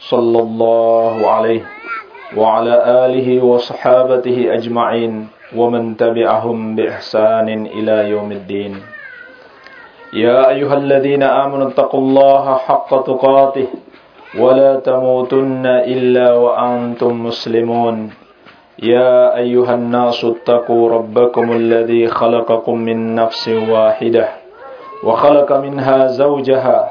صلى الله عليه وعلى آله وصحابته أجمعين ومن تبعهم بإحسان إلى يوم الدين يا أيها الذين آمنوا اتقوا الله حق تقاته ولا تموتن إلا وأنتم مسلمون يا أيها الناس اتقوا ربكم الذي خلقكم من نفس واحدة وخلق منها زوجها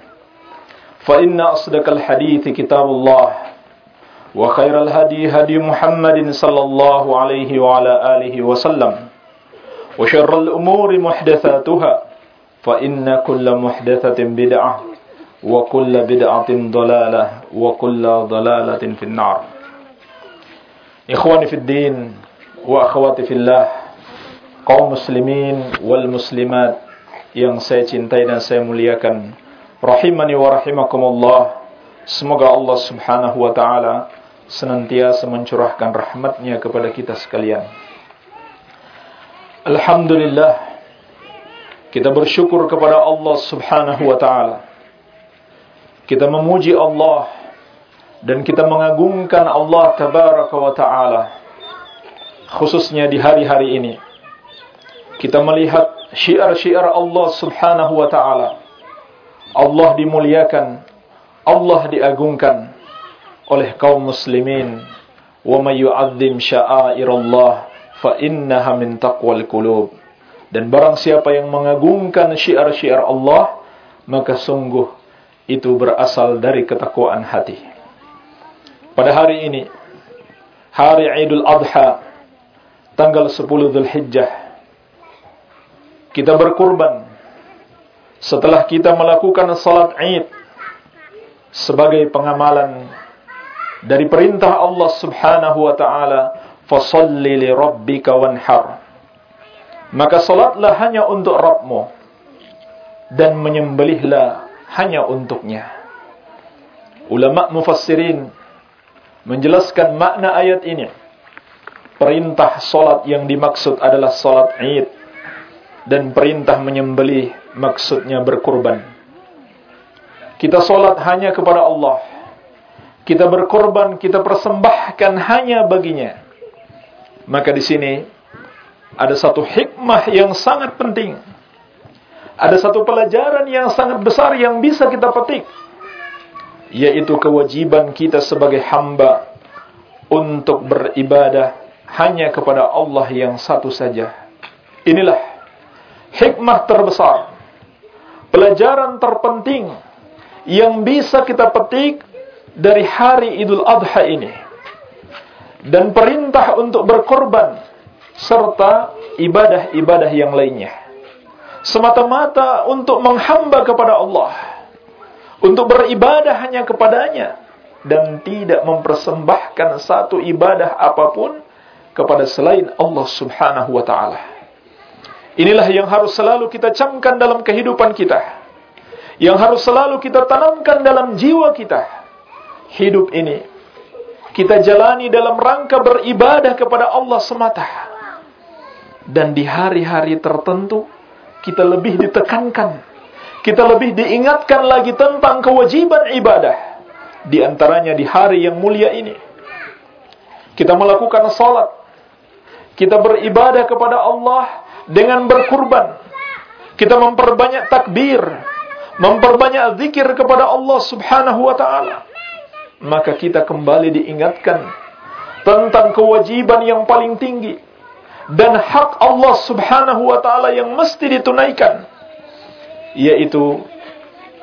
فإن أصدق الحديث كتاب الله وخير الهدي هدي محمد صلى الله عليه وعلى آله وسلم وشر الأمور محدثاتها فإن كل محدثة بدعة وكل بدعة ضلالة وكل ضلالة في النار. إخواني في الدين وأخواتي في الله muslimin wal muslimat yang saya cintai dan saya muliakan rahimani wa rahimakumullah. Semoga Allah Subhanahu wa taala senantiasa mencurahkan rahmatnya kepada kita sekalian. Alhamdulillah kita bersyukur kepada Allah Subhanahu wa taala. Kita memuji Allah dan kita mengagungkan Allah tabaraka wa taala khususnya di hari-hari ini. Kita melihat syiar-syiar Allah subhanahu wa ta'ala. Allah dimuliakan, Allah diagungkan oleh kaum muslimin. Wa may yu'azzim sya'airallah fa innaha min taqwal qulub. Dan barang siapa yang mengagungkan syiar-syiar Allah, maka sungguh itu berasal dari ketakwaan hati. Pada hari ini, hari Idul Adha, tanggal 10 Zulhijjah kita berkurban setelah kita melakukan salat Id sebagai pengamalan dari perintah Allah Subhanahu wa taala fasalli li rabbika wanhar. Maka salatlah hanya untuk Rabbmu dan menyembelihlah hanya untuknya. Ulama mufassirin menjelaskan makna ayat ini. Perintah salat yang dimaksud adalah salat Id dan perintah menyembelih maksudnya berkurban. Kita solat hanya kepada Allah. Kita berkorban, kita persembahkan hanya baginya. Maka di sini ada satu hikmah yang sangat penting. Ada satu pelajaran yang sangat besar yang bisa kita petik. Yaitu kewajiban kita sebagai hamba untuk beribadah hanya kepada Allah yang satu saja. Inilah hikmah terbesar, pelajaran terpenting yang bisa kita petik dari hari Idul Adha ini. Dan perintah untuk berkorban serta ibadah-ibadah yang lainnya. Semata-mata untuk menghamba kepada Allah. Untuk beribadah hanya kepadanya dan tidak mempersembahkan satu ibadah apa pun kepada selain Allah Subhanahu wa taala. Inilah yang harus selalu kita camkan dalam kehidupan kita. Yang harus selalu kita tanamkan dalam jiwa kita. Hidup ini kita jalani dalam rangka beribadah kepada Allah semata. Dan di hari-hari tertentu kita lebih ditekankan, kita lebih diingatkan lagi tentang kewajiban ibadah. Di antaranya di hari yang mulia ini. Kita melakukan salat. Kita beribadah kepada Allah dengan berkurban. Kita memperbanyak takbir, memperbanyak zikir kepada Allah Subhanahu wa taala. maka kita kembali diingatkan tentang kewajiban yang paling tinggi dan hak Allah Subhanahu wa taala yang mesti ditunaikan yaitu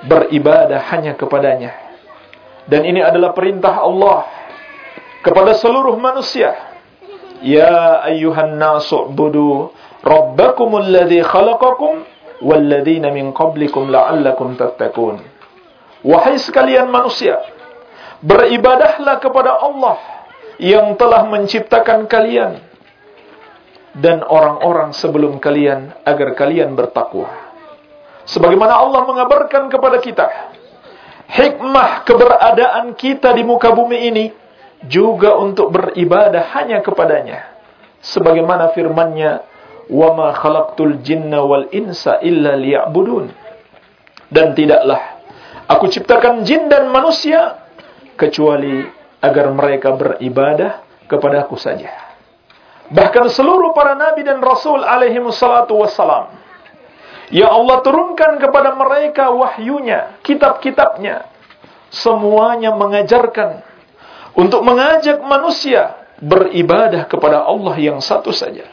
beribadah hanya kepadanya. Dan ini adalah perintah Allah kepada seluruh manusia. Ya ayyuhan nasu budu rabbakumul ladzi khalaqakum walladzina min qablikum la'allakum tattaqun. Wahai sekalian manusia, beribadahlah kepada Allah yang telah menciptakan kalian dan orang-orang sebelum kalian agar kalian bertakwa. Sebagaimana Allah mengabarkan kepada kita, hikmah keberadaan kita di muka bumi ini juga untuk beribadah hanya kepadanya. Sebagaimana firman-Nya, "Wa ma khalaqtul jinna wal insa illa liya'budun." Dan tidaklah aku ciptakan jin dan manusia kecuali agar mereka beribadah kepadaku saja. Bahkan seluruh para nabi dan rasul alaihi wassalatu wassalam Ya Allah turunkan kepada mereka wahyunya, kitab-kitabnya. Semuanya mengajarkan untuk mengajak manusia beribadah kepada Allah yang satu saja.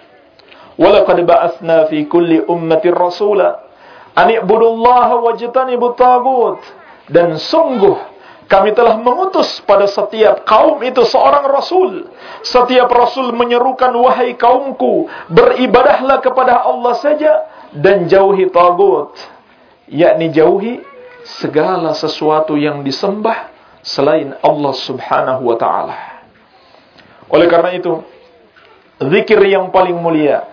Walaqad ba'atsna fi kulli ummatin rasula an i'budullaha wajtanibut tagut. Dan sungguh kami telah mengutus pada setiap kaum itu seorang rasul. Setiap rasul menyerukan wahai kaumku, beribadahlah kepada Allah saja dan jauhi tagut yakni jauhi segala sesuatu yang disembah selain Allah Subhanahu wa taala. Oleh karena itu, zikir yang paling mulia,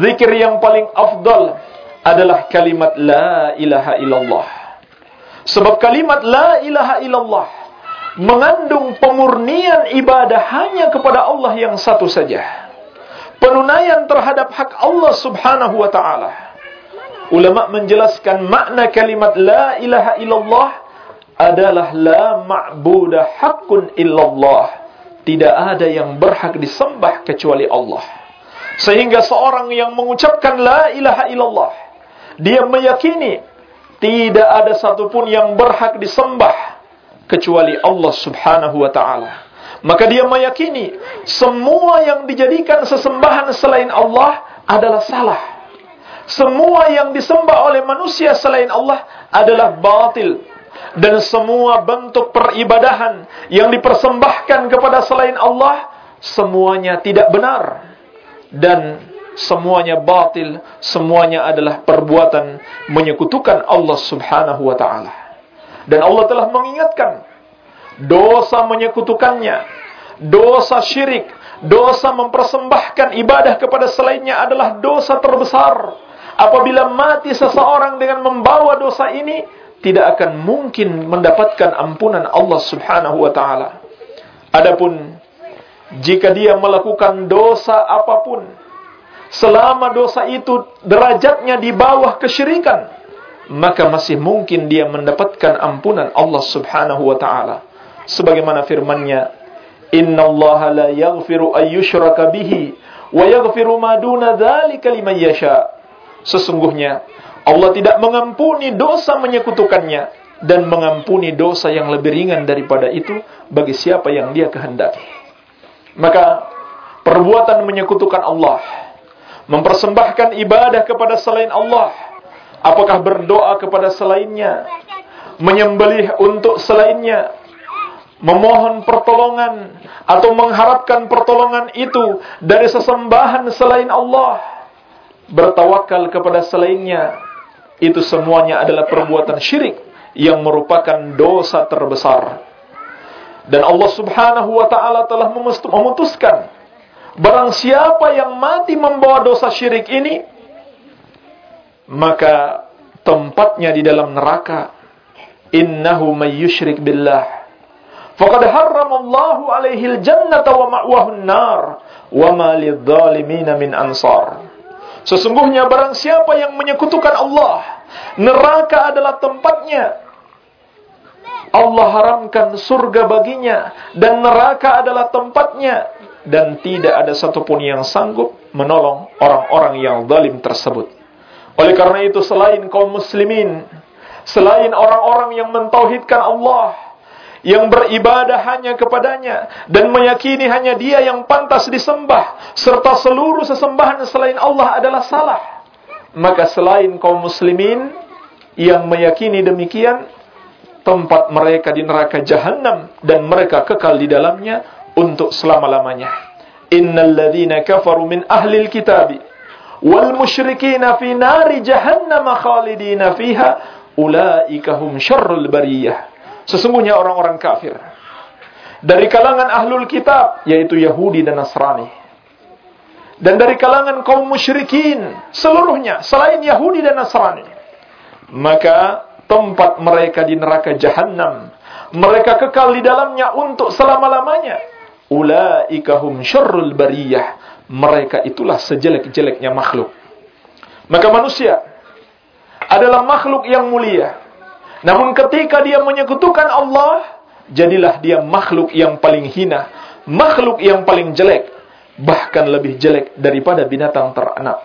zikir yang paling afdal adalah kalimat la ilaha illallah. Sebab kalimat la ilaha illallah mengandung pemurnian ibadah hanya kepada Allah yang satu saja penunaian terhadap hak Allah Subhanahu wa taala. Ulama menjelaskan makna kalimat la ilaha illallah adalah la ma'budah haqqun illallah. Tidak ada yang berhak disembah kecuali Allah. Sehingga seorang yang mengucapkan la ilaha illallah, dia meyakini tidak ada satupun yang berhak disembah kecuali Allah Subhanahu wa taala maka dia meyakini semua yang dijadikan sesembahan selain Allah adalah salah. Semua yang disembah oleh manusia selain Allah adalah batil. Dan semua bentuk peribadahan yang dipersembahkan kepada selain Allah semuanya tidak benar. Dan semuanya batil, semuanya adalah perbuatan menyekutukan Allah Subhanahu wa taala. Dan Allah telah mengingatkan dosa menyekutukannya, dosa syirik, dosa mempersembahkan ibadah kepada selainnya adalah dosa terbesar. Apabila mati seseorang dengan membawa dosa ini, tidak akan mungkin mendapatkan ampunan Allah Subhanahu wa taala. Adapun jika dia melakukan dosa apa pun, selama dosa itu derajatnya di bawah kesyirikan, maka masih mungkin dia mendapatkan ampunan Allah Subhanahu wa taala. Sebagaimana firman-Nya innallaha la yaghfiru ayyushraka bihi wa yaghfiru ma duna dzalika liman yasha. Sesungguhnya Allah tidak mengampuni dosa menyekutukannya dan mengampuni dosa yang lebih ringan daripada itu bagi siapa yang dia kehendaki maka perbuatan menyekutukan Allah mempersembahkan ibadah kepada selain Allah apakah berdoa kepada selainnya menyembelih untuk selainnya memohon pertolongan atau mengharapkan pertolongan itu dari sesembahan selain Allah, bertawakal kepada selainnya, itu semuanya adalah perbuatan syirik yang merupakan dosa terbesar. Dan Allah Subhanahu wa taala telah memutuskan barang siapa yang mati membawa dosa syirik ini maka tempatnya di dalam neraka innahu may yusyrik billah Faqad harramallahu alaihi al-jannata wa ma'wahu an-nar wa ma lidh-dhalimin min ansar. Sesungguhnya barang siapa yang menyekutukan Allah, neraka adalah tempatnya. Allah haramkan surga baginya dan neraka adalah tempatnya dan tidak ada satupun yang sanggup menolong orang-orang yang zalim tersebut. Oleh karena itu selain kaum muslimin, selain orang-orang yang mentauhidkan Allah, yang beribadah hanya kepadanya dan meyakini hanya dia yang pantas disembah serta seluruh sesembahan selain Allah adalah salah maka selain kaum muslimin yang meyakini demikian tempat mereka di neraka jahanam dan mereka kekal di dalamnya untuk selama-lamanya. Innal kafaru min ahlil kitabi wal musyrikina fi nari jahannam khalidina fiha ulaika hum syarrul bariyah. Sesungguhnya orang-orang kafir dari kalangan ahlul kitab yaitu Yahudi dan Nasrani dan dari kalangan kaum musyrikin seluruhnya selain Yahudi dan Nasrani maka tempat mereka di neraka jahanam mereka kekal di dalamnya untuk selama-lamanya. Ulaika hum syarrul bariyah. Mereka itulah sejelek-jeleknya makhluk. Maka manusia adalah makhluk yang mulia. Namun ketika dia menyekutukan Allah, jadilah dia makhluk yang paling hina, makhluk yang paling jelek, bahkan lebih jelek daripada binatang teranak.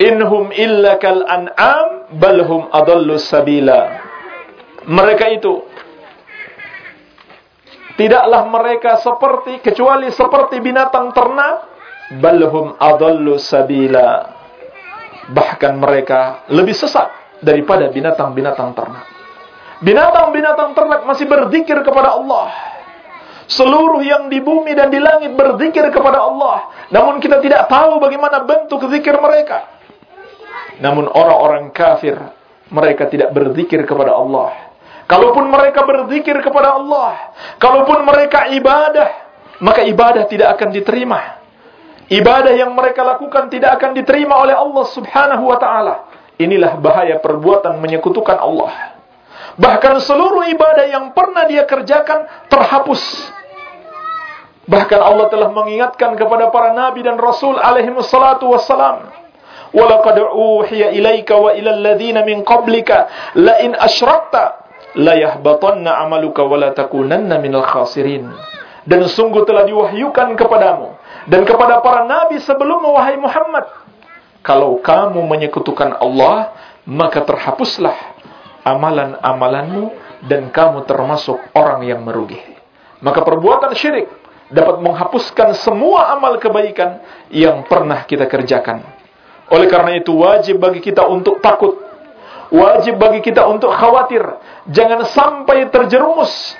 Inhum illa kal an'am balhum adallu sabila. Mereka itu tidaklah mereka seperti kecuali seperti binatang ternak balhum adallu sabila. Bahkan mereka lebih sesat daripada binatang-binatang ternak. Binatang-binatang ternak masih berzikir kepada Allah. Seluruh yang di bumi dan di langit berzikir kepada Allah. Namun kita tidak tahu bagaimana bentuk zikir mereka. Namun orang-orang kafir, mereka tidak berzikir kepada Allah. Kalaupun mereka berzikir kepada Allah, kalaupun mereka ibadah, maka ibadah tidak akan diterima. Ibadah yang mereka lakukan tidak akan diterima oleh Allah Subhanahu wa taala. Inilah bahaya perbuatan menyekutukan Allah. Bahkan seluruh ibadah yang pernah dia kerjakan terhapus. Bahkan Allah telah mengingatkan kepada para nabi dan rasul alaihi wassalam. Walaqad uhiya ilaika wa ilal ladzina min qablika la in asyrakta la yahbatanna amaluka wa. Dan sungguh telah diwahyukan kepadamu dan kepada para nabi sebelum wahai Muhammad kalau kamu menyekutukan Allah, maka terhapuslah amalan-amalanmu dan kamu termasuk orang yang merugi. Maka perbuatan syirik dapat menghapuskan semua amal kebaikan yang pernah kita kerjakan. Oleh karena itu wajib bagi kita untuk takut. Wajib bagi kita untuk khawatir. Jangan sampai terjerumus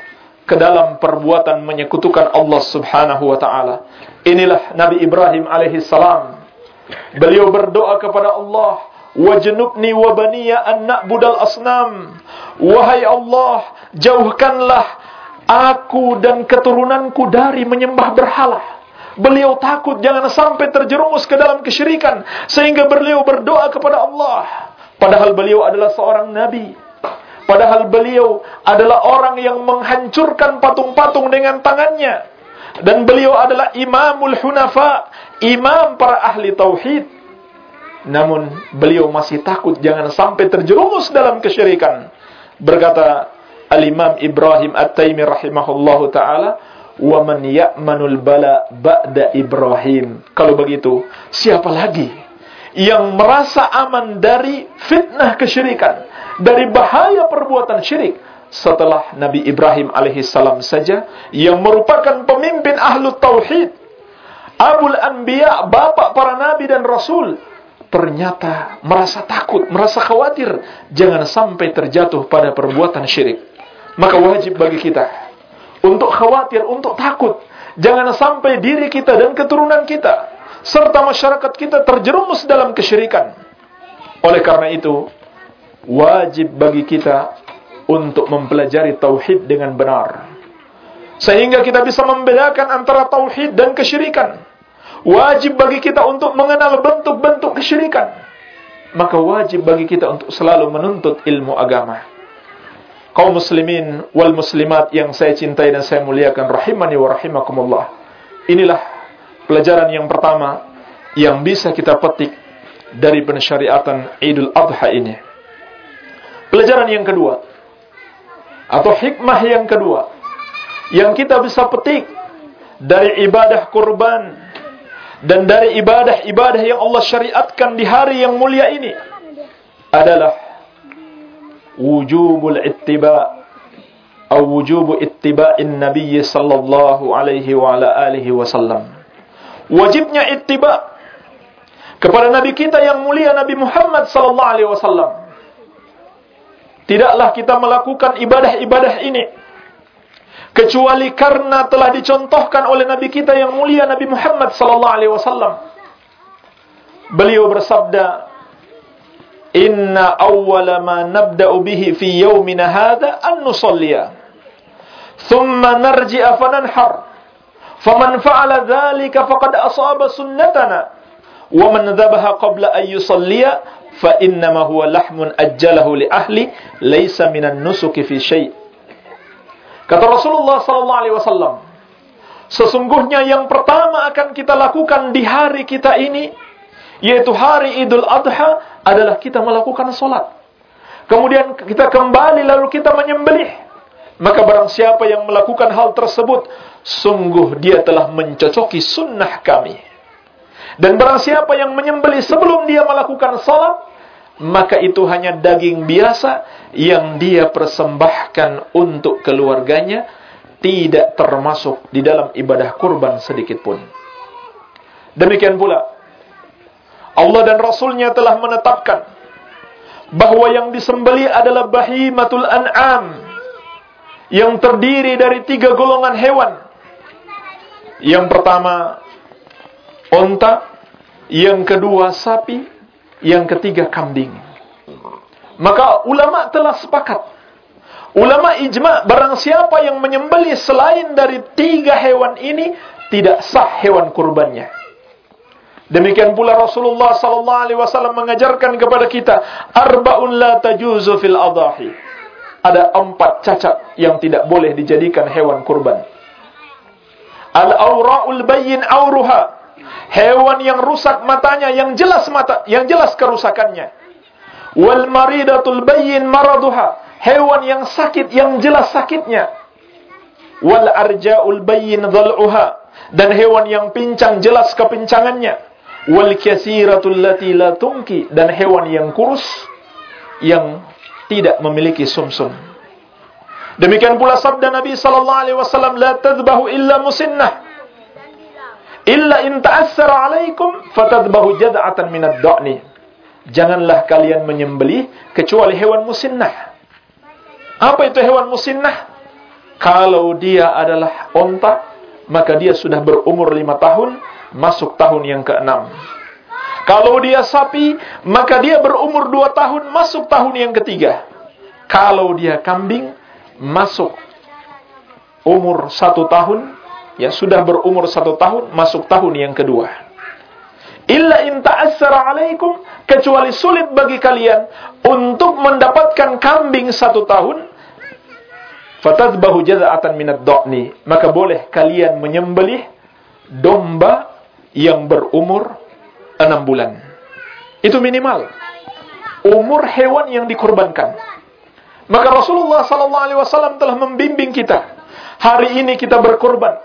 ke dalam perbuatan menyekutukan Allah subhanahu wa ta'ala. Inilah Nabi Ibrahim alaihi salam Beliau berdoa kepada Allah, "Wajnubni wa baniya an na'budal asnam." Wahai Allah, jauhkanlah aku dan keturunanku dari menyembah berhala. Beliau takut jangan sampai terjerumus ke dalam kesyirikan sehingga beliau berdoa kepada Allah. Padahal beliau adalah seorang nabi. Padahal beliau adalah orang yang menghancurkan patung-patung dengan tangannya. Dan beliau adalah imamul hunafa, imam para ahli tauhid. Namun beliau masih takut jangan sampai terjerumus dalam kesyirikan. Berkata Al-Imam Ibrahim At-Taimi rahimahullahu taala, "Wa man ya'manul bala ba'da Ibrahim." Kalau begitu, siapa lagi yang merasa aman dari fitnah kesyirikan, dari bahaya perbuatan syirik setelah Nabi Ibrahim alaihissalam saja yang merupakan pemimpin ahlu tauhid Abul Anbiya, bapak para nabi dan rasul, ternyata merasa takut, merasa khawatir jangan sampai terjatuh pada perbuatan syirik. Maka wajib bagi kita untuk khawatir, untuk takut jangan sampai diri kita dan keturunan kita serta masyarakat kita terjerumus dalam kesyirikan. Oleh karena itu, wajib bagi kita untuk mempelajari tauhid dengan benar. Sehingga kita bisa membedakan antara tauhid dan kesyirikan. Wajib bagi kita untuk mengenal bentuk-bentuk kesyirikan. Maka wajib bagi kita untuk selalu menuntut ilmu agama. Kaum muslimin wal muslimat yang saya cintai dan saya muliakan rahimani wa rahimakumullah. Inilah pelajaran yang pertama yang bisa kita petik dari pensyariatan Idul Adha ini. Pelajaran yang kedua atau hikmah yang kedua yang kita bisa petik dari ibadah kurban dan dari ibadah-ibadah yang Allah syariatkan di hari yang mulia ini adalah wujubul ittiba atau wujubu ittiba'in nabiy sallallahu alaihi wa ala alihi wasallam. Wajibnya ittiba kepada nabi kita yang mulia Nabi Muhammad sallallahu alaihi wasallam. Tidaklah kita melakukan ibadah-ibadah ini kecuali karena telah dicontohkan oleh nabi kita yang mulia Nabi Muhammad sallallahu alaihi wasallam. Beliau bersabda, "Inna awwala ma nabda'u bihi fi yawmina hadha an nusalliya." Thumma narji'a fananhar. Faman fa'ala dhalika faqad asaba sunnatana. Wa man dhabaha qabla an yusalliya fa innama huwa lahmun ajjalahu li ahli laysa minan nusuki fi syai'. Kata Rasulullah sallallahu alaihi wasallam, sesungguhnya yang pertama akan kita lakukan di hari kita ini yaitu hari Idul Adha adalah kita melakukan solat. Kemudian kita kembali lalu kita menyembelih. Maka barang siapa yang melakukan hal tersebut, sungguh dia telah mencocoki sunnah kami. Dan barang siapa yang menyembelih sebelum dia melakukan solat, maka itu hanya daging biasa yang dia persembahkan untuk keluarganya, tidak termasuk di dalam ibadah kurban sedikit pun. Demikian pula, Allah dan Rasulnya telah menetapkan bahwa yang disembeli adalah bahimatul an'am yang terdiri dari tiga golongan hewan. Yang pertama onta, yang kedua sapi, yang ketiga kambing. Maka ulama telah sepakat. Ulama ijma barang siapa yang menyembeli selain dari tiga hewan ini tidak sah hewan kurbannya. Demikian pula Rasulullah sallallahu alaihi wasallam mengajarkan kepada kita arbaun la tajuzu fil adahi. Ada empat cacat yang tidak boleh dijadikan hewan kurban. Al auraul bayyin auruha. Hewan yang rusak matanya yang jelas mata, yang jelas kerusakannya. Wal maridatul bayyin maraduha. Hewan yang sakit yang jelas sakitnya. Wal arja'ul bayyin dhal'uha. Dan hewan yang pincang jelas kepincangannya wal katsiratul lati la tunki dan hewan yang kurus yang tidak memiliki sumsum. Demikian pula sabda Nabi sallallahu alaihi wasallam la tadhbahu illa musinnah. Illa in ta'assara alaikum fatadhbahu jad'atan min ad-da'ni. Janganlah kalian menyembelih kecuali hewan musinnah. Apa itu hewan musinnah? Kalau dia adalah onta, maka dia sudah berumur lima tahun masuk tahun yang keenam. Kalau dia sapi, maka dia berumur dua tahun, masuk tahun yang ketiga. Kalau dia kambing, masuk umur satu tahun, ya sudah berumur satu tahun, masuk tahun yang kedua. Illa in ta'assara alaikum, kecuali sulit bagi kalian untuk mendapatkan kambing satu tahun, fatadbahu jaza'atan minad do'ni, maka boleh kalian menyembelih domba yang berumur enam bulan. Itu minimal. Umur hewan yang dikorbankan. Maka Rasulullah SAW telah membimbing kita. Hari ini kita berkorban.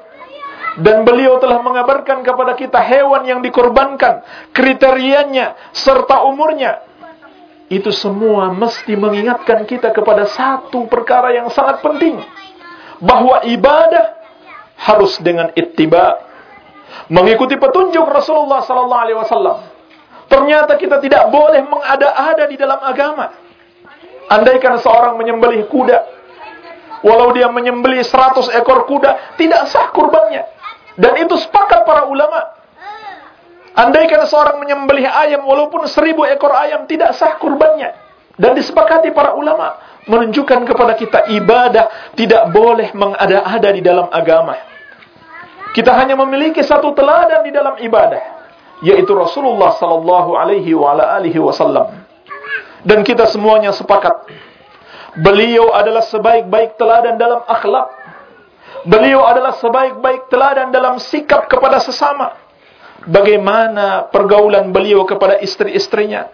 Dan beliau telah mengabarkan kepada kita hewan yang dikorbankan. Kriterianya serta umurnya. Itu semua mesti mengingatkan kita kepada satu perkara yang sangat penting. Bahwa ibadah harus dengan ittiba mengikuti petunjuk Rasulullah sallallahu alaihi wasallam. Ternyata kita tidak boleh mengada-ada di dalam agama. Andaikan seorang menyembelih kuda, walau dia menyembelih 100 ekor kuda, tidak sah kurbannya. Dan itu sepakat para ulama. Andaikan seorang menyembelih ayam walaupun seribu ekor ayam tidak sah kurbannya. Dan disepakati para ulama menunjukkan kepada kita ibadah tidak boleh mengada-ada di dalam agama. Kita hanya memiliki satu teladan di dalam ibadah, yaitu Rasulullah sallallahu alaihi wasallam. Dan kita semuanya sepakat beliau adalah sebaik-baik teladan dalam akhlak. Beliau adalah sebaik-baik teladan dalam sikap kepada sesama. Bagaimana pergaulan beliau kepada istri-istrinya,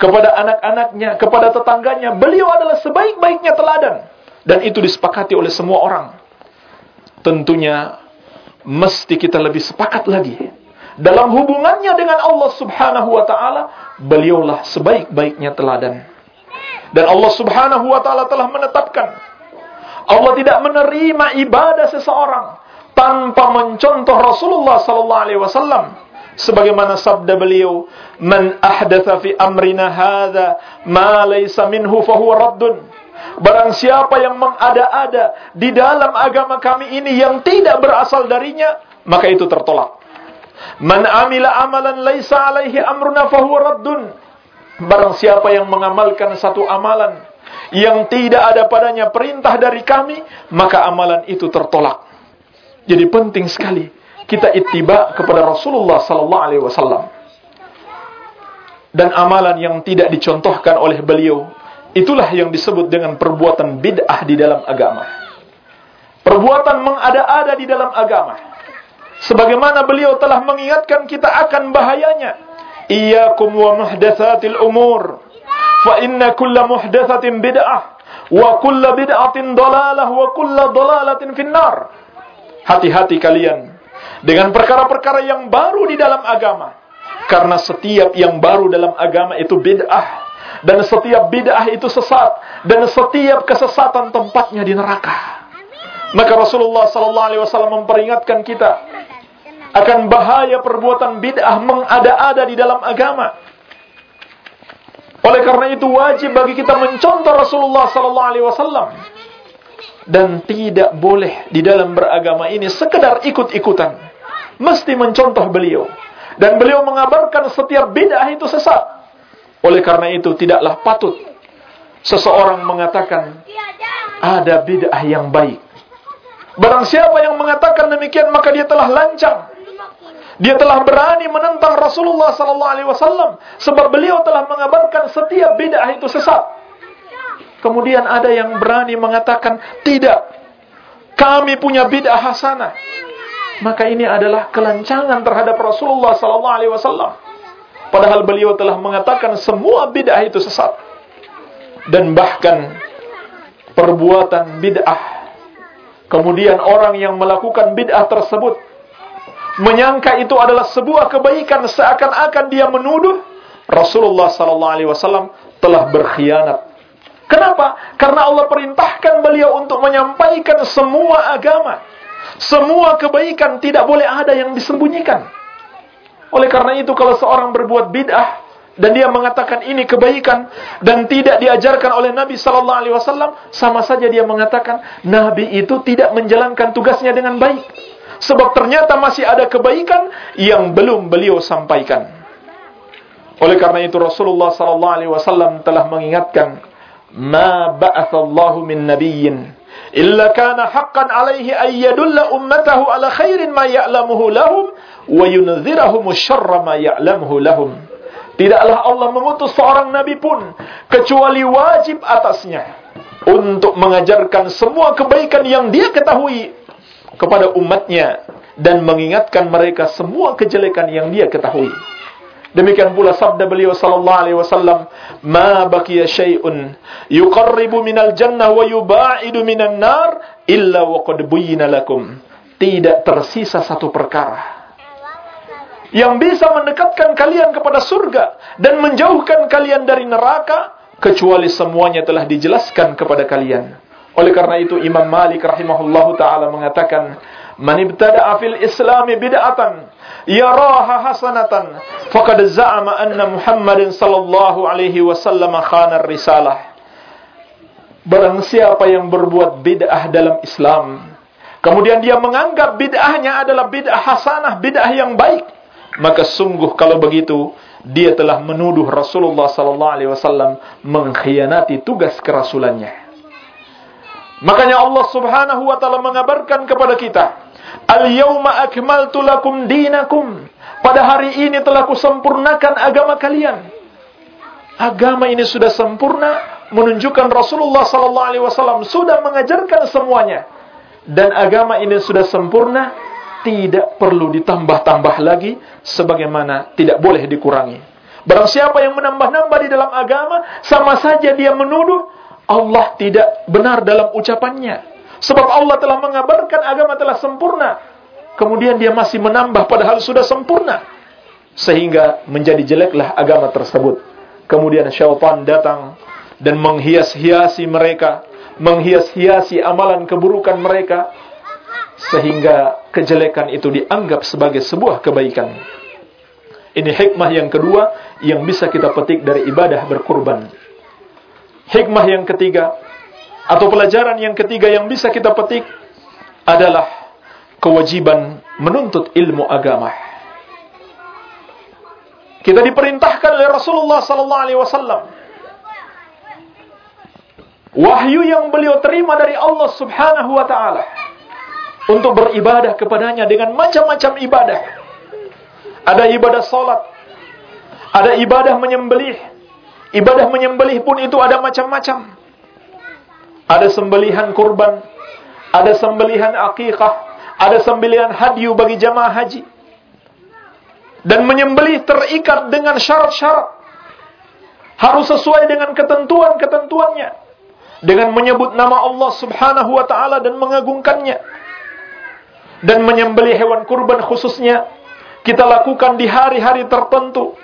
kepada anak-anaknya, kepada tetangganya. Beliau adalah sebaik-baiknya teladan. Dan itu disepakati oleh semua orang. Tentunya mesti kita lebih sepakat lagi. Dalam hubungannya dengan Allah subhanahu wa ta'ala, beliaulah sebaik-baiknya teladan. Dan Allah subhanahu wa ta'ala telah menetapkan, Allah tidak menerima ibadah seseorang tanpa mencontoh Rasulullah sallallahu alaihi wasallam sebagaimana sabda beliau man ahdatha fi amrina hadza ma laysa minhu fa huwa raddun barang siapa yang mengada-ada di dalam agama kami ini yang tidak berasal darinya maka itu tertolak. Man amila amalan laysa alaihi amruna fa huwa raddun. Barang siapa yang mengamalkan satu amalan yang tidak ada padanya perintah dari kami maka amalan itu tertolak. Jadi penting sekali kita ittiba kepada Rasulullah sallallahu alaihi wasallam. Dan amalan yang tidak dicontohkan oleh beliau itulah yang disebut dengan perbuatan bid'ah di dalam agama. Perbuatan mengada-ada di dalam agama. Sebagaimana beliau telah mengingatkan kita akan bahayanya. Iyyakum wa muhdatsatil umur. Fa inna kulla muhdatsatin bid'ah wa kulla bid'atin dalalah wa kulla dalalatin finnar. Hati-hati kalian dengan perkara-perkara yang baru di dalam agama. Karena setiap yang baru dalam agama itu bid'ah. Dan setiap bid'ah itu sesat. Dan setiap kesesatan tempatnya di neraka. Maka Rasulullah SAW memperingatkan kita akan bahaya perbuatan bid'ah mengada-ada di dalam agama. Oleh karena itu wajib bagi kita mencontoh Rasulullah SAW dan tidak boleh di dalam beragama ini sekedar ikut-ikutan mesti mencontoh beliau. Dan beliau mengabarkan setiap bid'ah itu sesat. Oleh karena itu tidaklah patut seseorang mengatakan ada bid'ah yang baik. Barang siapa yang mengatakan demikian maka dia telah lancang. Dia telah berani menentang Rasulullah sallallahu alaihi wasallam sebab beliau telah mengabarkan setiap bid'ah itu sesat. Kemudian ada yang berani mengatakan tidak. Kami punya bid'ah hasanah maka ini adalah kelancangan terhadap Rasulullah sallallahu alaihi wasallam. Padahal beliau telah mengatakan semua bid'ah itu sesat. Dan bahkan perbuatan bid'ah kemudian orang yang melakukan bid'ah tersebut menyangka itu adalah sebuah kebaikan seakan-akan dia menuduh Rasulullah sallallahu alaihi wasallam telah berkhianat. Kenapa? Karena Allah perintahkan beliau untuk menyampaikan semua agama semua kebaikan tidak boleh ada yang disembunyikan. Oleh karena itu kalau seorang berbuat bid'ah dan dia mengatakan ini kebaikan dan tidak diajarkan oleh Nabi sallallahu alaihi wasallam, sama saja dia mengatakan nabi itu tidak menjalankan tugasnya dengan baik. Sebab ternyata masih ada kebaikan yang belum beliau sampaikan. Oleh karena itu Rasulullah sallallahu alaihi wasallam telah mengingatkan, "Ma ba'atsallahu min nabiyyin kana haqqan alaihi ay yadulla ummatahu ala khairin ma ya'lamuhu lahum wa yunzirahum syarra ma ya'lamuhu lahum. Tidaklah Allah mengutus seorang nabi pun kecuali wajib atasnya untuk mengajarkan semua kebaikan yang dia ketahui kepada umatnya dan mengingatkan mereka semua kejelekan yang dia ketahui. Demikian pula sabda beliau sallallahu alaihi wasallam, "Ma baqiya syai'un yuqarribu minal jannah wa yubaidu minan nar illa wa qad buyyina lakum." Tidak tersisa satu perkara yang bisa mendekatkan kalian kepada surga dan menjauhkan kalian dari neraka kecuali semuanya telah dijelaskan kepada kalian. Oleh karena itu Imam Malik rahimahullahu taala mengatakan, "Man ibtada'a fil Islami bid'atan yaraha hasanatan faqad za'ama anna Muhammadin sallallahu alaihi wasallam khana risalah Barang siapa yang berbuat bid'ah dalam Islam kemudian dia menganggap bid'ahnya adalah bid'ah hasanah, bid'ah yang baik maka sungguh kalau begitu dia telah menuduh Rasulullah sallallahu alaihi wasallam mengkhianati tugas kerasulannya. Makanya Allah Subhanahu wa taala mengabarkan kepada kita Al-yawma akmaltu lakum dinakum. Pada hari ini telah kusempurnakan agama kalian. Agama ini sudah sempurna menunjukkan Rasulullah sallallahu alaihi wasallam sudah mengajarkan semuanya. Dan agama ini sudah sempurna, tidak perlu ditambah-tambah lagi sebagaimana tidak boleh dikurangi. Barang siapa yang menambah-nambah di dalam agama, sama saja dia menuduh Allah tidak benar dalam ucapannya. Sebab Allah telah mengabarkan agama telah sempurna. Kemudian dia masih menambah padahal sudah sempurna. Sehingga menjadi jeleklah agama tersebut. Kemudian syaitan datang dan menghias-hiasi mereka. menghias-hiasi amalan keburukan mereka sehingga kejelekan itu dianggap sebagai sebuah kebaikan. Ini hikmah yang kedua yang bisa kita petik dari ibadah berkurban. Hikmah yang ketiga atau pelajaran yang ketiga yang bisa kita petik adalah kewajiban menuntut ilmu agama. Kita diperintahkan oleh Rasulullah sallallahu alaihi wasallam wahyu yang beliau terima dari Allah Subhanahu wa taala untuk beribadah kepadanya dengan macam-macam ibadah. Ada ibadah salat, ada ibadah menyembelih. Ibadah menyembelih pun itu ada macam-macam. Ada sembelihan kurban, ada sembelihan akikah, ada sembelihan hadyu bagi jamaah haji. Dan menyembelih terikat dengan syarat-syarat. Harus sesuai dengan ketentuan-ketentuannya. Dengan menyebut nama Allah subhanahu wa ta'ala dan mengagungkannya dan menyembelih hewan kurban khususnya kita lakukan di hari-hari tertentu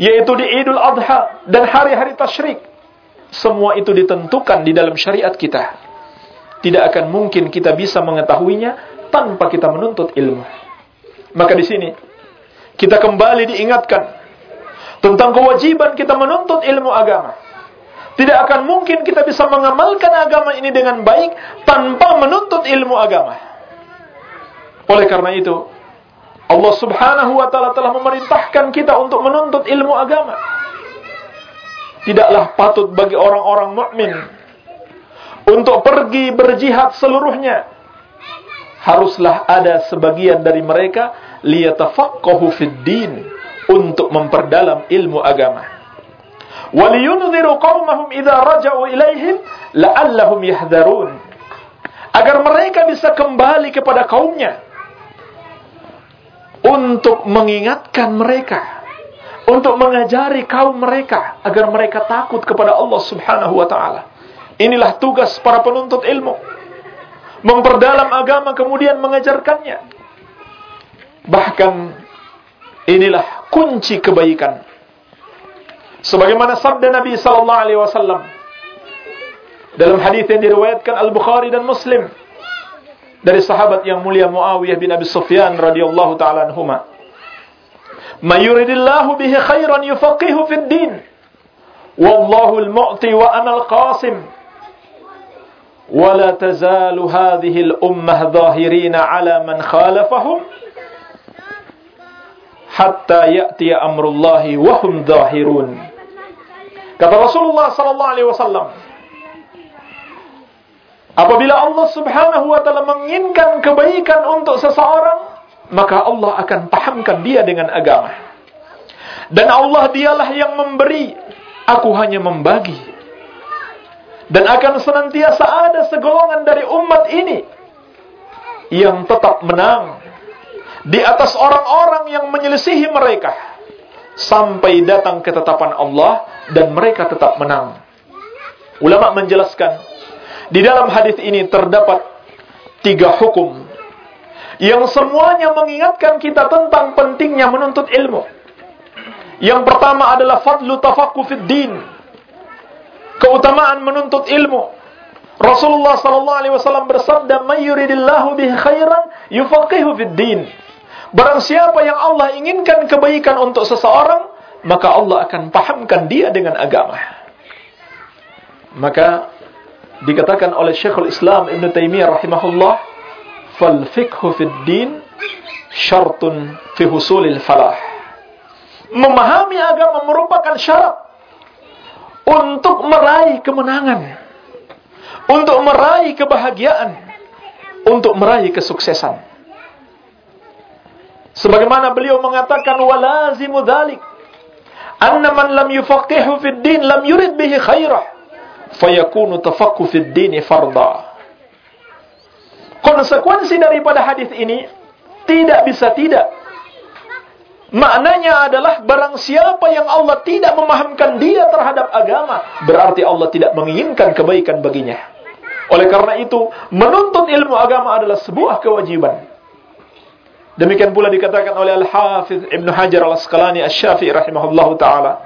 yaitu di Idul Adha dan hari-hari tasyrik semua itu ditentukan di dalam syariat kita. Tidak akan mungkin kita bisa mengetahuinya tanpa kita menuntut ilmu. Maka di sini kita kembali diingatkan tentang kewajiban kita menuntut ilmu agama. Tidak akan mungkin kita bisa mengamalkan agama ini dengan baik tanpa menuntut ilmu agama. Oleh karena itu, Allah Subhanahu wa taala telah memerintahkan kita untuk menuntut ilmu agama. Tidaklah patut bagi orang-orang mukmin untuk pergi berjihad seluruhnya. Haruslah ada sebagian dari mereka liyatafaqahu fid din untuk memperdalam ilmu agama. Waliyunziru qaumahum idza raja'u ilaihim la'allahum yahdharun. Agar mereka bisa kembali kepada kaumnya untuk mengingatkan mereka, untuk mengajari kaum mereka agar mereka takut kepada Allah Subhanahu wa taala. Inilah tugas para penuntut ilmu. Memperdalam agama kemudian mengajarkannya. Bahkan inilah kunci kebaikan. Sebagaimana sabda Nabi sallallahu alaihi wasallam dalam hadis yang diriwayatkan Al-Bukhari dan Muslim dari sahabat yang mulia Muawiyah bin Abi Sufyan radhiyallahu taala anhuma. ما يريد الله به خيرا يفقه في الدين. والله المعطي وأنا القاسم. ولا تزال هذه الأمة ظاهرين على من خالفهم حتى يأتي أمر الله وهم ظاهرون. كما رسول الله Rasulullah sallallahu alaihi wasallam Apabila Allah Subhanahu wa taala menginginkan kebaikan untuk seseorang maka Allah akan pahamkan dia dengan agama. Dan Allah dialah yang memberi, aku hanya membagi. Dan akan senantiasa ada segolongan dari umat ini yang tetap menang di atas orang-orang yang menyelisihi mereka sampai datang ketetapan Allah dan mereka tetap menang. Ulama menjelaskan di dalam hadis ini terdapat tiga hukum yang semuanya mengingatkan kita tentang pentingnya menuntut ilmu. Yang pertama adalah fadlu tafaqquh fid din. Keutamaan menuntut ilmu. Rasulullah sallallahu alaihi wasallam bersabda, "May yuridillahu bihi khairan yufaqihu fid din." Barang siapa yang Allah inginkan kebaikan untuk seseorang, maka Allah akan pahamkan dia dengan agama. Maka dikatakan oleh Syekhul Islam Ibn Taimiyah rahimahullah fal fiqhu fid din syartun fi husulil falah memahami agama merupakan syarat untuk meraih kemenangan untuk meraih kebahagiaan untuk meraih kesuksesan sebagaimana beliau mengatakan walazimu dzalik anna man lam yufaqihu fid din lam yurid bihi khairah fayakunu tafaqquh fid fardha. Konsekuensi daripada hadis ini tidak bisa tidak. Maknanya adalah barang siapa yang Allah tidak memahamkan dia terhadap agama, berarti Allah tidak menginginkan kebaikan baginya. Oleh karena itu, menuntut ilmu agama adalah sebuah kewajiban. Demikian pula dikatakan oleh Al-Hafiz Ibn Hajar Al-Asqalani Asy-Syafi'i rahimahullahu taala.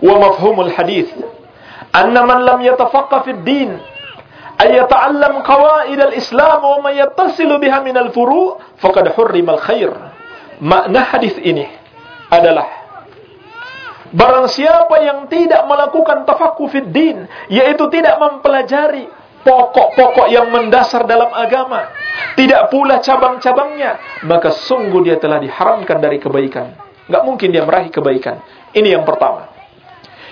Wa mafhumul hadis anna man lam yatafaqqa fid din ayata'allam qawaid al-Islam wa ma yattasilu biha min al-furu' faqad hurrima al-khair. Makna hadis ini adalah barang siapa yang tidak melakukan tafaqquh fid din, yaitu tidak mempelajari pokok-pokok yang mendasar dalam agama, tidak pula cabang-cabangnya, maka sungguh dia telah diharamkan dari kebaikan. Enggak mungkin dia meraih kebaikan. Ini yang pertama.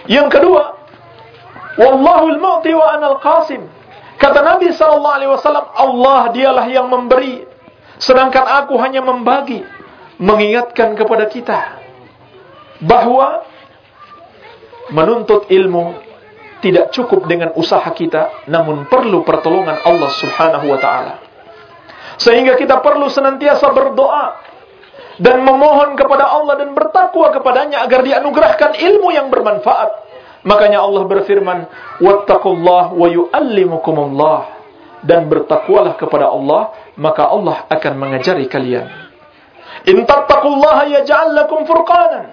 Yang kedua, Wallahul mu'ti wa anal qasim. Kata Nabi wasallam, Allah dialah yang memberi, sedangkan aku hanya membagi. Mengingatkan kepada kita bahwa menuntut ilmu tidak cukup dengan usaha kita, namun perlu pertolongan Allah Subhanahu wa taala. Sehingga kita perlu senantiasa berdoa dan memohon kepada Allah dan bertakwa kepadanya agar dianugerahkan ilmu yang bermanfaat Makanya Allah berfirman, "Wattaqullah wa yu'allimukumullah." Dan bertakwalah kepada Allah, maka Allah akan mengajari kalian. In tattaqullaha yaj'al lakum furqanan.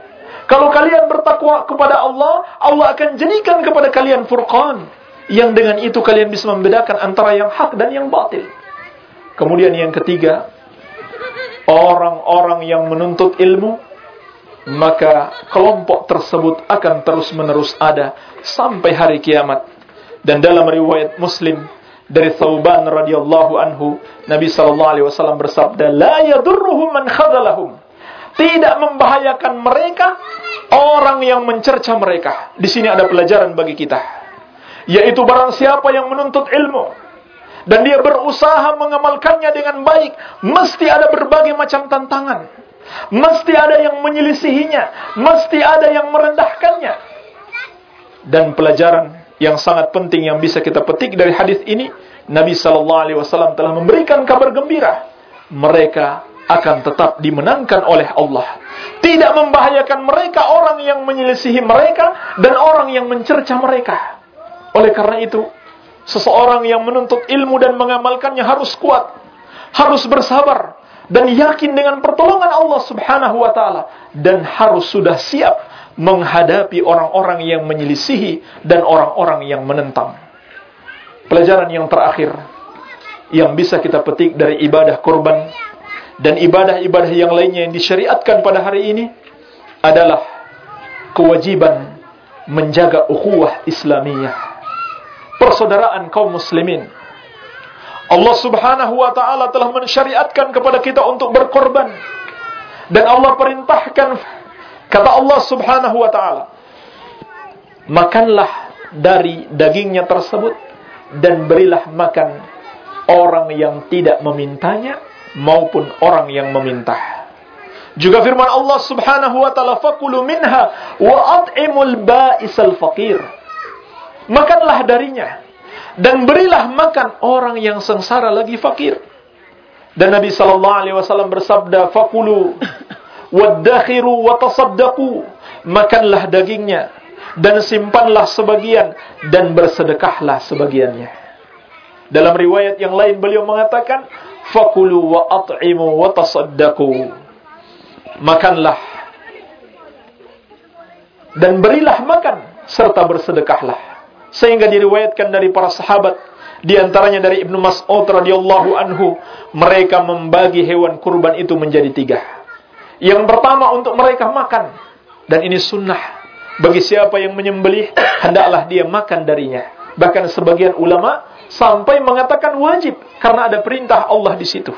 Kalau kalian bertakwa kepada Allah, Allah akan jadikan kepada kalian furqan. Yang dengan itu kalian bisa membedakan antara yang hak dan yang batil. Kemudian yang ketiga, orang-orang yang menuntut ilmu maka kelompok tersebut akan terus-menerus ada sampai hari kiamat. Dan dalam riwayat Muslim dari Thauban radhiyallahu anhu, Nabi sallallahu alaihi wasallam bersabda, "La yadurruhum man khadalahum." Tidak membahayakan mereka orang yang mencerca mereka. Di sini ada pelajaran bagi kita. Yaitu barang siapa yang menuntut ilmu dan dia berusaha mengamalkannya dengan baik, mesti ada berbagai macam tantangan Mesti ada yang menyelisihinya. Mesti ada yang merendahkannya. Dan pelajaran yang sangat penting yang bisa kita petik dari hadis ini, Nabi sallallahu alaihi wasallam telah memberikan kabar gembira. Mereka akan tetap dimenangkan oleh Allah. Tidak membahayakan mereka orang yang menyelisihi mereka dan orang yang mencerca mereka. Oleh karena itu, seseorang yang menuntut ilmu dan mengamalkannya harus kuat, harus bersabar, dan yakin dengan pertolongan Allah Subhanahu wa taala dan harus sudah siap menghadapi orang-orang yang menyelisihi dan orang-orang yang menentang. Pelajaran yang terakhir yang bisa kita petik dari ibadah kurban dan ibadah-ibadah yang lainnya yang disyariatkan pada hari ini adalah kewajiban menjaga ukhuwah Islamiyah. Persaudaraan kaum muslimin Allah subhanahu wa ta'ala telah mensyariatkan kepada kita untuk berkorban. Dan Allah perintahkan, kata Allah subhanahu wa ta'ala, Makanlah dari dagingnya tersebut, dan berilah makan orang yang tidak memintanya, maupun orang yang meminta. Juga firman Allah subhanahu wa ta'ala, Fakulu minha wa at'imul ba'isal faqir. Makanlah darinya dan berilah makan orang yang sengsara lagi fakir. Dan Nabi sallallahu alaihi wasallam bersabda, "Fakulu wadakhiru wa tasaddaqu." Makanlah dagingnya dan simpanlah sebagian dan bersedekahlah sebagiannya. Dalam riwayat yang lain beliau mengatakan, "Fakulu wa at'imu wa tasaddaqu." Makanlah dan berilah makan serta bersedekahlah. Sehingga diriwayatkan dari para sahabat di antaranya dari Ibnu Mas'ud radhiyallahu anhu, mereka membagi hewan kurban itu menjadi tiga. Yang pertama untuk mereka makan dan ini sunnah bagi siapa yang menyembelih hendaklah dia makan darinya. Bahkan sebagian ulama sampai mengatakan wajib karena ada perintah Allah di situ.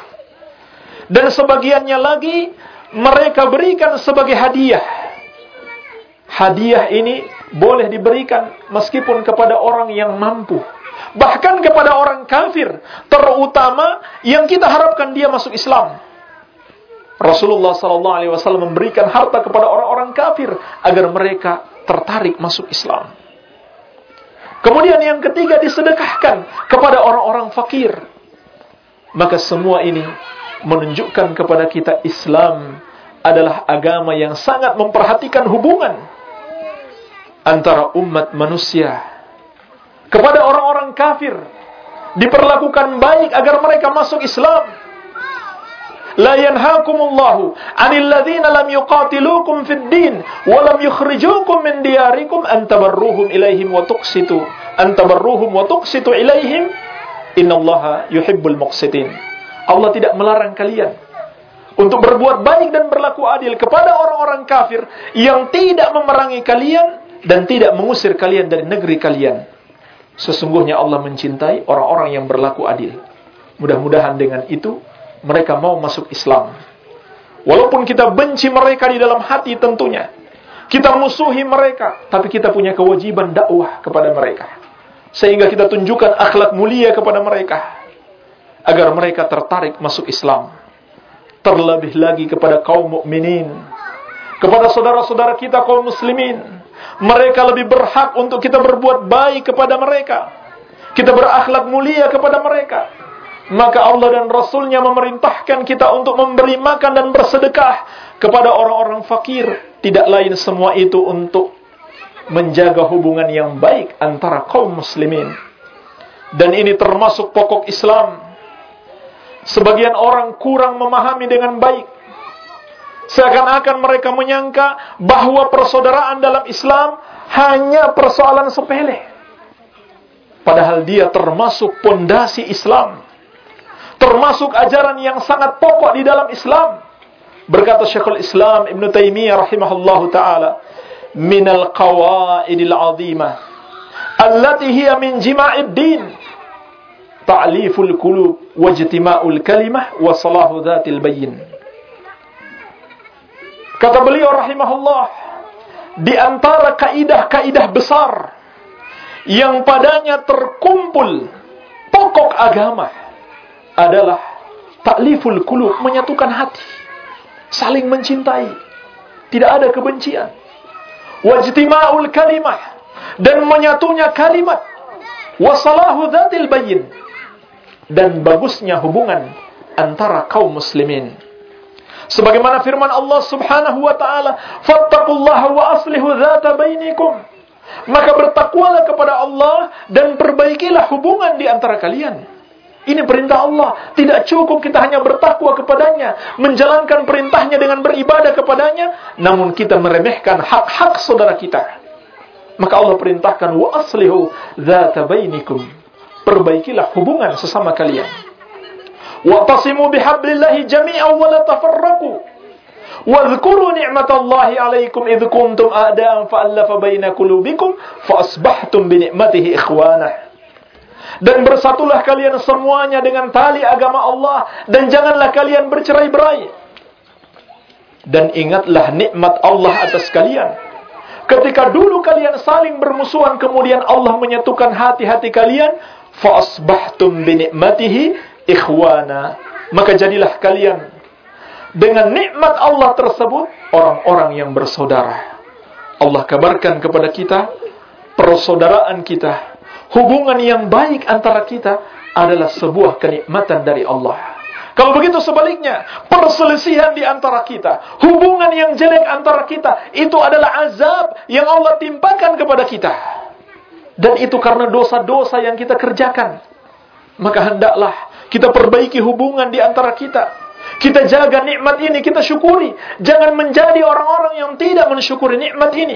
Dan sebagiannya lagi mereka berikan sebagai hadiah. Hadiah ini boleh diberikan meskipun kepada orang yang mampu. Bahkan kepada orang kafir, terutama yang kita harapkan dia masuk Islam. Rasulullah sallallahu alaihi wasallam memberikan harta kepada orang-orang kafir agar mereka tertarik masuk Islam. Kemudian yang ketiga disedekahkan kepada orang-orang fakir. Maka semua ini menunjukkan kepada kita Islam adalah agama yang sangat memperhatikan hubungan antara umat manusia kepada orang-orang kafir. Diperlakukan baik agar mereka masuk Islam. La yanhaakumullahu 'anil ladzina lam yuqatilukum fid din wa lam yukhrijukum min diyarikum an tabarruhum ilaihim wa tuqsitu an tabarruhum wa tuqsitu ilaihim. Innallaha yuhibbul muqsitin. Allah tidak melarang kalian untuk berbuat baik dan berlaku adil kepada orang-orang kafir yang tidak memerangi kalian dan tidak mengusir kalian dari negeri kalian. Sesungguhnya Allah mencintai orang-orang yang berlaku adil. Mudah-mudahan dengan itu mereka mau masuk Islam. Walaupun kita benci mereka di dalam hati tentunya. Kita musuhi mereka, tapi kita punya kewajiban dakwah kepada mereka. Sehingga kita tunjukkan akhlak mulia kepada mereka agar mereka tertarik masuk Islam. Terlebih lagi kepada kaum mukminin, kepada saudara-saudara kita kaum muslimin. Mereka lebih berhak untuk kita berbuat baik kepada mereka. Kita berakhlak mulia kepada mereka. Maka Allah dan Rasulnya memerintahkan kita untuk memberi makan dan bersedekah kepada orang-orang fakir. Tidak lain semua itu untuk menjaga hubungan yang baik antara kaum muslimin. Dan ini termasuk pokok Islam Sebagian orang kurang memahami dengan baik. Seakan-akan mereka menyangka bahwa persaudaraan dalam Islam hanya persoalan sepele. Padahal dia termasuk pondasi Islam. Termasuk ajaran yang sangat pokok di dalam Islam. Berkata Syekhul Islam Ibn Taimiyah rahimahullahu taala, "Minal qawaidil 'azimah allati hiya min jima'id din." ta'liful qulub wajtima'ul kalimah wa salahu dzatil bayyin. Kata beliau rahimahullah, di antara kaidah-kaidah besar yang padanya terkumpul pokok agama adalah ta'liful qulub, menyatukan hati, saling mencintai, tidak ada kebencian. Wajtima'ul kalimah dan menyatunya kalimat wasalahu dzatil bayyin dan bagusnya hubungan antara kaum muslimin. Sebagaimana firman Allah Subhanahu wa taala, "Fattaqullaha wa aslihu dzata bainikum." Maka bertakwalah kepada Allah dan perbaikilah hubungan di antara kalian. Ini perintah Allah. Tidak cukup kita hanya bertakwa kepadanya, menjalankan perintahnya dengan beribadah kepadanya, namun kita meremehkan hak-hak saudara kita. Maka Allah perintahkan wa aslihu dzata perbaikilah hubungan sesama kalian. Bihablillahi jami'an wa la tafarraqu. Wadhkuru ni'matallahi 'alaikum idh kuntum a'da'an fa'alafa baina qulubikum fa asbahtum bi ni'matihi ikhwana. Dan bersatulah kalian semuanya dengan tali agama Allah dan janganlah kalian bercerai-berai. Dan ingatlah nikmat Allah atas kalian. Ketika dulu kalian saling bermusuhan kemudian Allah menyatukan hati-hati kalian Fa'asbahtum binikmatihi ikhwana. Maka jadilah kalian dengan nikmat Allah tersebut orang-orang yang bersaudara. Allah kabarkan kepada kita persaudaraan kita, hubungan yang baik antara kita adalah sebuah kenikmatan dari Allah. Kalau begitu sebaliknya, perselisihan di antara kita, hubungan yang jelek antara kita, itu adalah azab yang Allah timpakan kepada kita. Dan itu karena dosa-dosa yang kita kerjakan. Maka hendaklah kita perbaiki hubungan di antara kita. Kita jaga nikmat ini, kita syukuri. Jangan menjadi orang-orang yang tidak mensyukuri nikmat ini.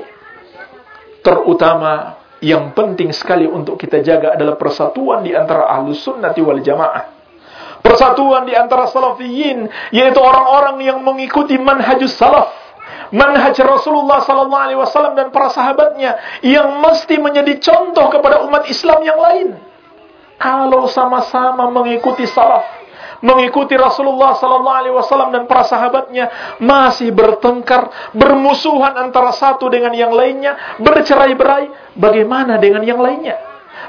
Terutama yang penting sekali untuk kita jaga adalah persatuan di antara ahlus sunnati wal jamaah. Persatuan di antara salafiyin, yaitu orang-orang yang mengikuti manhajus salaf manhaj Rasulullah sallallahu alaihi wasallam dan para sahabatnya yang mesti menjadi contoh kepada umat Islam yang lain. Kalau sama-sama mengikuti salaf, mengikuti Rasulullah sallallahu alaihi wasallam dan para sahabatnya masih bertengkar, bermusuhan antara satu dengan yang lainnya, bercerai-berai, bagaimana dengan yang lainnya?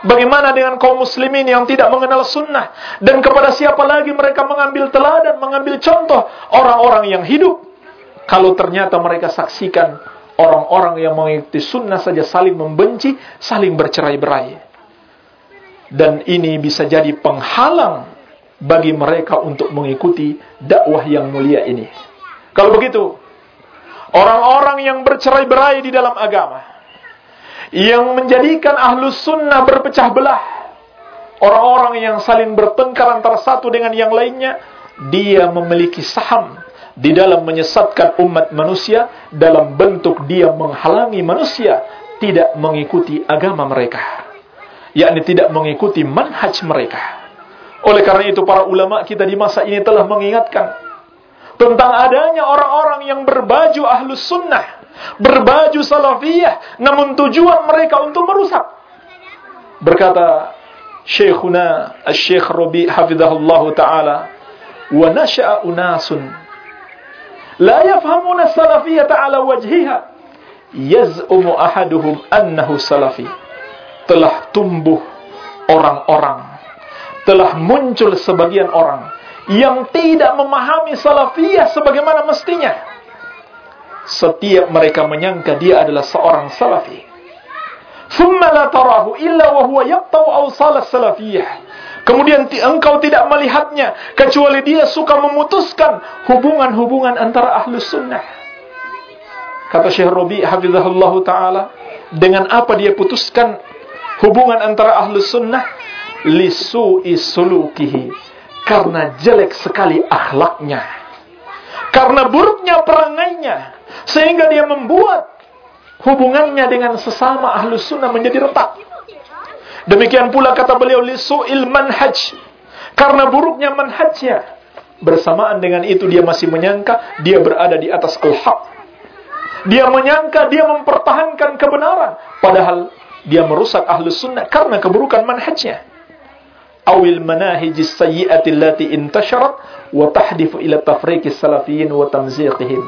Bagaimana dengan kaum muslimin yang tidak mengenal sunnah dan kepada siapa lagi mereka mengambil teladan, mengambil contoh orang-orang yang hidup kalau ternyata mereka saksikan orang-orang yang mengikuti sunnah saja saling membenci, saling bercerai-berai. Dan ini bisa jadi penghalang bagi mereka untuk mengikuti dakwah yang mulia ini. Kalau begitu, orang-orang yang bercerai-berai di dalam agama, yang menjadikan ahlus sunnah berpecah belah, orang-orang yang saling bertengkar antara satu dengan yang lainnya, dia memiliki saham di dalam menyesatkan umat manusia dalam bentuk dia menghalangi manusia tidak mengikuti agama mereka yakni tidak mengikuti manhaj mereka Oleh karena itu para ulama kita di masa ini telah mengingatkan tentang adanya orang-orang yang berbaju ahlus sunnah, berbaju salafiyah, namun tujuan mereka untuk merusak. Berkata Syekhuna Syekh Rabi hafizahullah taala, "Wa unasun la yafhamuna salafiyah ala wajhiha, yaz'umu ahaduhum annahu salafi." telah tumbuh orang-orang, telah muncul sebagian orang yang tidak memahami salafiyah sebagaimana mestinya. Setiap mereka menyangka dia adalah seorang salafi. ثم la tarahu illa wa huwa yaqta'u. Kemudian engkau tidak melihatnya kecuali dia suka memutuskan hubungan-hubungan antara ahlus sunnah. Kata Syekh Robi hafizahullah taala, dengan apa dia putuskan hubungan antara ahlus sunnah? lisu'i sulukihi. Karena jelek sekali akhlaknya. Karena buruknya perangainya. Sehingga dia membuat hubungannya dengan sesama ahlus sunnah menjadi retak. Demikian pula kata beliau lisu'il manhaj. Karena buruknya manhajnya. Bersamaan dengan itu dia masih menyangka dia berada di atas al-haq. Dia menyangka dia mempertahankan kebenaran. Padahal dia merusak ahlus sunnah karena keburukan manhajnya. Awil manahijis sayyi'ati allati intasharat wa tahdifu ila tafriqis salafiyin wa tamziqihim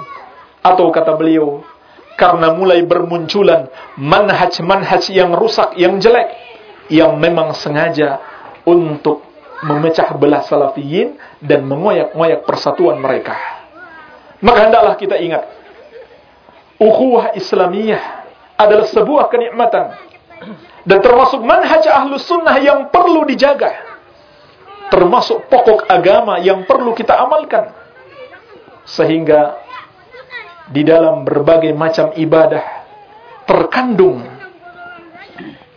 atau kata beliau karena mulai bermunculan manhaj-manhaj yang rusak yang jelek yang memang sengaja untuk memecah belah salafiyin dan mengoyak-ngoyak persatuan mereka. Maka hendaklah kita ingat ukhuwah islamiyah adalah sebuah kenikmatan dan termasuk manhaj ahlus sunnah yang perlu dijaga. Termasuk pokok agama yang perlu kita amalkan. Sehingga di dalam berbagai macam ibadah terkandung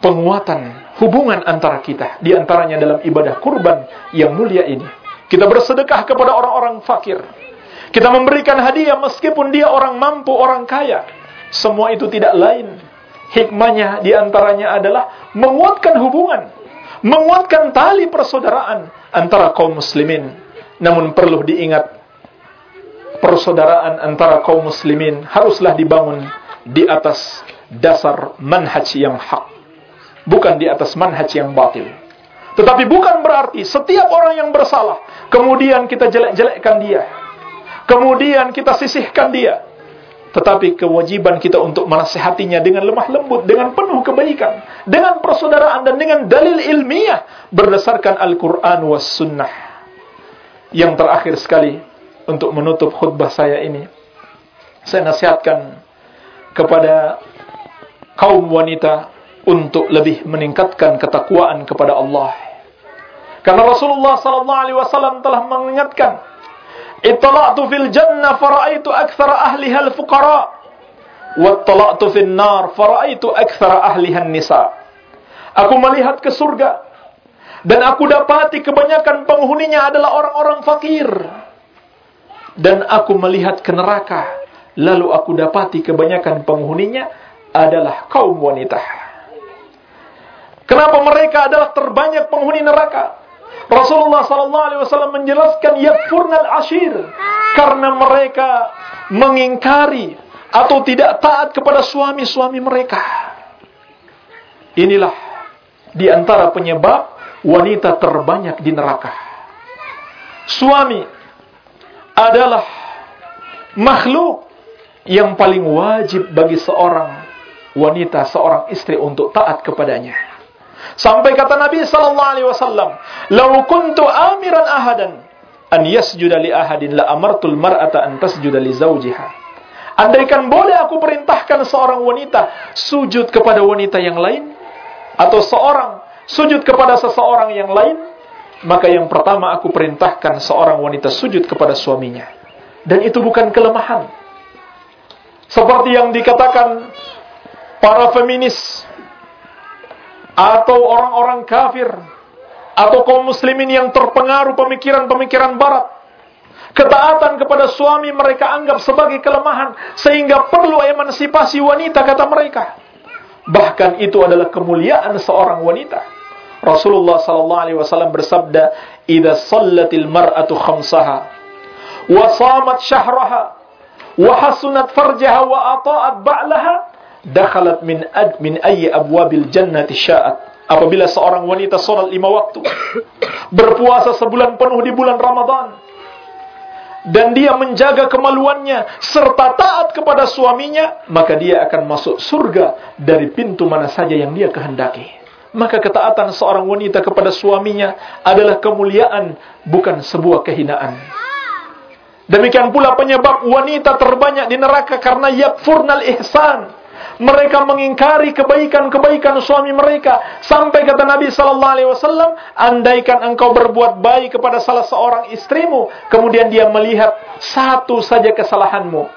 penguatan hubungan antara kita. Di antaranya dalam ibadah kurban yang mulia ini. Kita bersedekah kepada orang-orang fakir. Kita memberikan hadiah meskipun dia orang mampu orang kaya. Semua itu tidak lain hikmahnya di antaranya adalah menguatkan hubungan menguatkan tali persaudaraan antara kaum muslimin. Namun perlu diingat persaudaraan antara kaum muslimin haruslah dibangun di atas dasar manhaj yang hak. Bukan di atas manhaj yang batil. Tetapi bukan berarti setiap orang yang bersalah kemudian kita jelek-jelekkan dia. Kemudian kita sisihkan dia. Tetapi kewajiban kita untuk menasihatinya dengan lemah lembut, dengan penuh kebaikan, dengan persaudaraan dan dengan dalil ilmiah berdasarkan Al-Quran was sunnah. Yang terakhir sekali untuk menutup khutbah saya ini, saya nasihatkan kepada kaum wanita untuk lebih meningkatkan ketakwaan kepada Allah. Karena Rasulullah sallallahu alaihi wasallam telah mengingatkan Ittala'tu fil jannah fara'aitu aktsara ahliha al-fuqara. Wattala'tu fil nar fara'aitu aktsara ahliha nisa. Aku melihat ke surga dan aku dapati kebanyakan penghuninya adalah orang-orang fakir. Dan aku melihat ke neraka lalu aku dapati kebanyakan penghuninya adalah kaum wanita. Kenapa mereka adalah terbanyak penghuni neraka? Rasulullah sallallahu alaihi wasallam menjelaskan yakfurnal ashir karena mereka mengingkari atau tidak taat kepada suami-suami mereka. Inilah di antara penyebab wanita terbanyak di neraka. Suami adalah makhluk yang paling wajib bagi seorang wanita, seorang istri untuk taat kepadanya. Sampai kata Nabi sallallahu alaihi wasallam, "Lau kuntu amiran ahadan an yasjuda li ahadin la amartul mar'ata an tasjuda li zawjiha." Andaikan boleh aku perintahkan seorang wanita sujud kepada wanita yang lain atau seorang sujud kepada seseorang yang lain, maka yang pertama aku perintahkan seorang wanita sujud kepada suaminya. Dan itu bukan kelemahan. Seperti yang dikatakan para feminis atau orang-orang kafir. Atau kaum muslimin yang terpengaruh pemikiran-pemikiran barat. Ketaatan kepada suami mereka anggap sebagai kelemahan. Sehingga perlu emansipasi wanita kata mereka. Bahkan itu adalah kemuliaan seorang wanita. Rasulullah sallallahu alaihi wasallam bersabda, "Idza shallatil mar'atu khamsaha wa shamat syahraha wa hasunat farjaha wa ata'at ba'laha, dakhalat min ad min ayyi abwabil jannati sya'at." Apabila seorang wanita salat lima waktu, berpuasa sebulan penuh di bulan Ramadan, dan dia menjaga kemaluannya serta taat kepada suaminya, maka dia akan masuk surga dari pintu mana saja yang dia kehendaki. Maka ketaatan seorang wanita kepada suaminya adalah kemuliaan, bukan sebuah kehinaan. Demikian pula penyebab wanita terbanyak di neraka karena yakfurnal ihsan mereka mengingkari kebaikan-kebaikan suami mereka. Sampai kata Nabi sallallahu alaihi wasallam andaikan engkau berbuat baik kepada salah seorang istrimu kemudian dia melihat satu saja kesalahanmu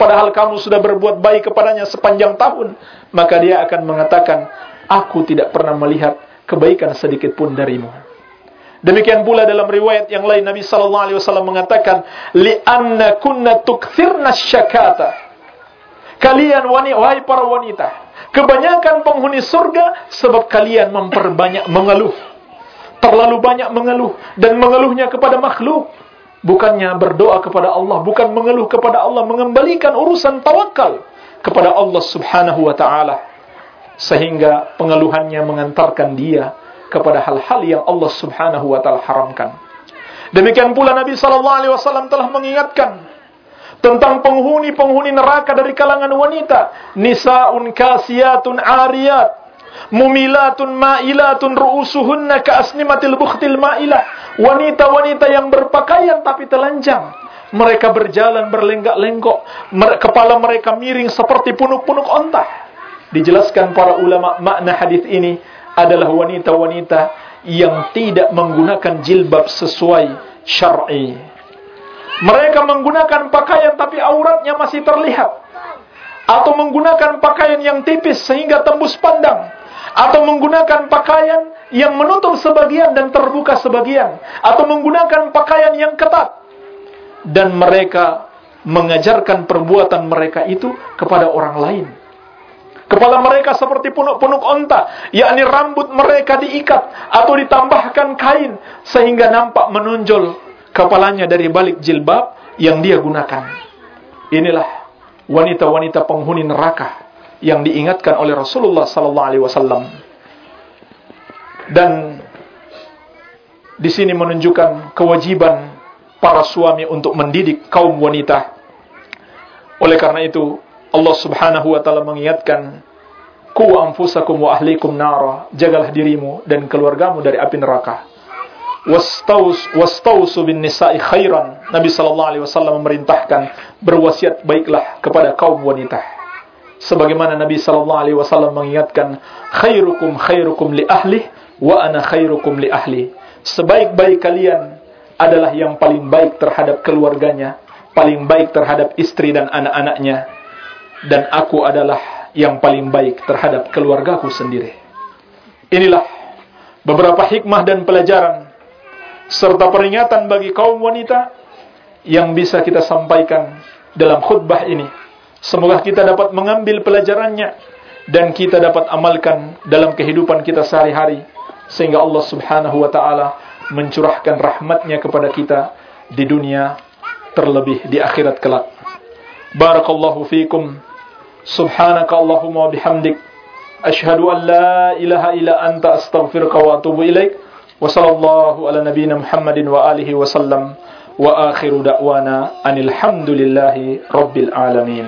padahal kamu sudah berbuat baik kepadanya sepanjang tahun maka dia akan mengatakan aku tidak pernah melihat kebaikan sedikit pun darimu Demikian pula dalam riwayat yang lain Nabi sallallahu alaihi wasallam mengatakan li anna kunna tukthirna syakata Kalian wanita, wahai para wanita, kebanyakan penghuni surga sebab kalian memperbanyak mengeluh. Terlalu banyak mengeluh dan mengeluhnya kepada makhluk. Bukannya berdoa kepada Allah, bukan mengeluh kepada Allah, mengembalikan urusan tawakal kepada Allah Subhanahu wa taala. Sehingga pengeluhannya mengantarkan dia kepada hal-hal yang Allah Subhanahu wa taala haramkan. Demikian pula Nabi wasallam telah mengingatkan tentang penghuni-penghuni neraka dari kalangan wanita. Nisaun kasiyatun ariyat. Mumilatun ma'ilatun ru'usuhunna ka'asnimatil bukhtil ma'ilah. Wanita-wanita yang berpakaian tapi telanjang. Mereka berjalan berlenggak-lenggok. Kepala mereka miring seperti punuk-punuk ontah. Dijelaskan para ulama makna hadis ini adalah wanita-wanita yang tidak menggunakan jilbab sesuai syar'i. Mereka menggunakan pakaian tapi auratnya masih terlihat. Atau menggunakan pakaian yang tipis sehingga tembus pandang. Atau menggunakan pakaian yang menutup sebagian dan terbuka sebagian. Atau menggunakan pakaian yang ketat. Dan mereka mengajarkan perbuatan mereka itu kepada orang lain. Kepala mereka seperti punuk-punuk onta, yakni rambut mereka diikat atau ditambahkan kain sehingga nampak menonjol kepalanya dari balik jilbab yang dia gunakan. Inilah wanita-wanita penghuni neraka yang diingatkan oleh Rasulullah sallallahu alaihi wasallam. Dan di sini menunjukkan kewajiban para suami untuk mendidik kaum wanita. Oleh karena itu, Allah Subhanahu wa taala mengingatkan, "Ku anfusakum wa ahlikum nara." Jagalah dirimu dan keluargamu dari api neraka wastausu bin nisa'i khairan. Nabi sallallahu alaihi wasallam memerintahkan berwasiat baiklah kepada kaum wanita. Sebagaimana Nabi sallallahu alaihi wasallam mengingatkan khairukum khairukum li ahli wa ana khairukum li ahli. Sebaik-baik kalian adalah yang paling baik terhadap keluarganya, paling baik terhadap istri dan anak-anaknya dan aku adalah yang paling baik terhadap keluargaku sendiri. Inilah beberapa hikmah dan pelajaran serta peringatan bagi kaum wanita yang bisa kita sampaikan dalam khutbah ini. Semoga kita dapat mengambil pelajarannya dan kita dapat amalkan dalam kehidupan kita sehari-hari sehingga Allah Subhanahu wa taala mencurahkan rahmatnya kepada kita di dunia terlebih di akhirat kelak. Barakallahu fiikum. Subhanaka Allahumma bihamdik asyhadu an la ilaha illa anta astaghfiruka wa atubu ilaik. وصلى الله على نبينا محمد وآله وسلم وآخر دعوانا أن الحمد لله رب العالمين.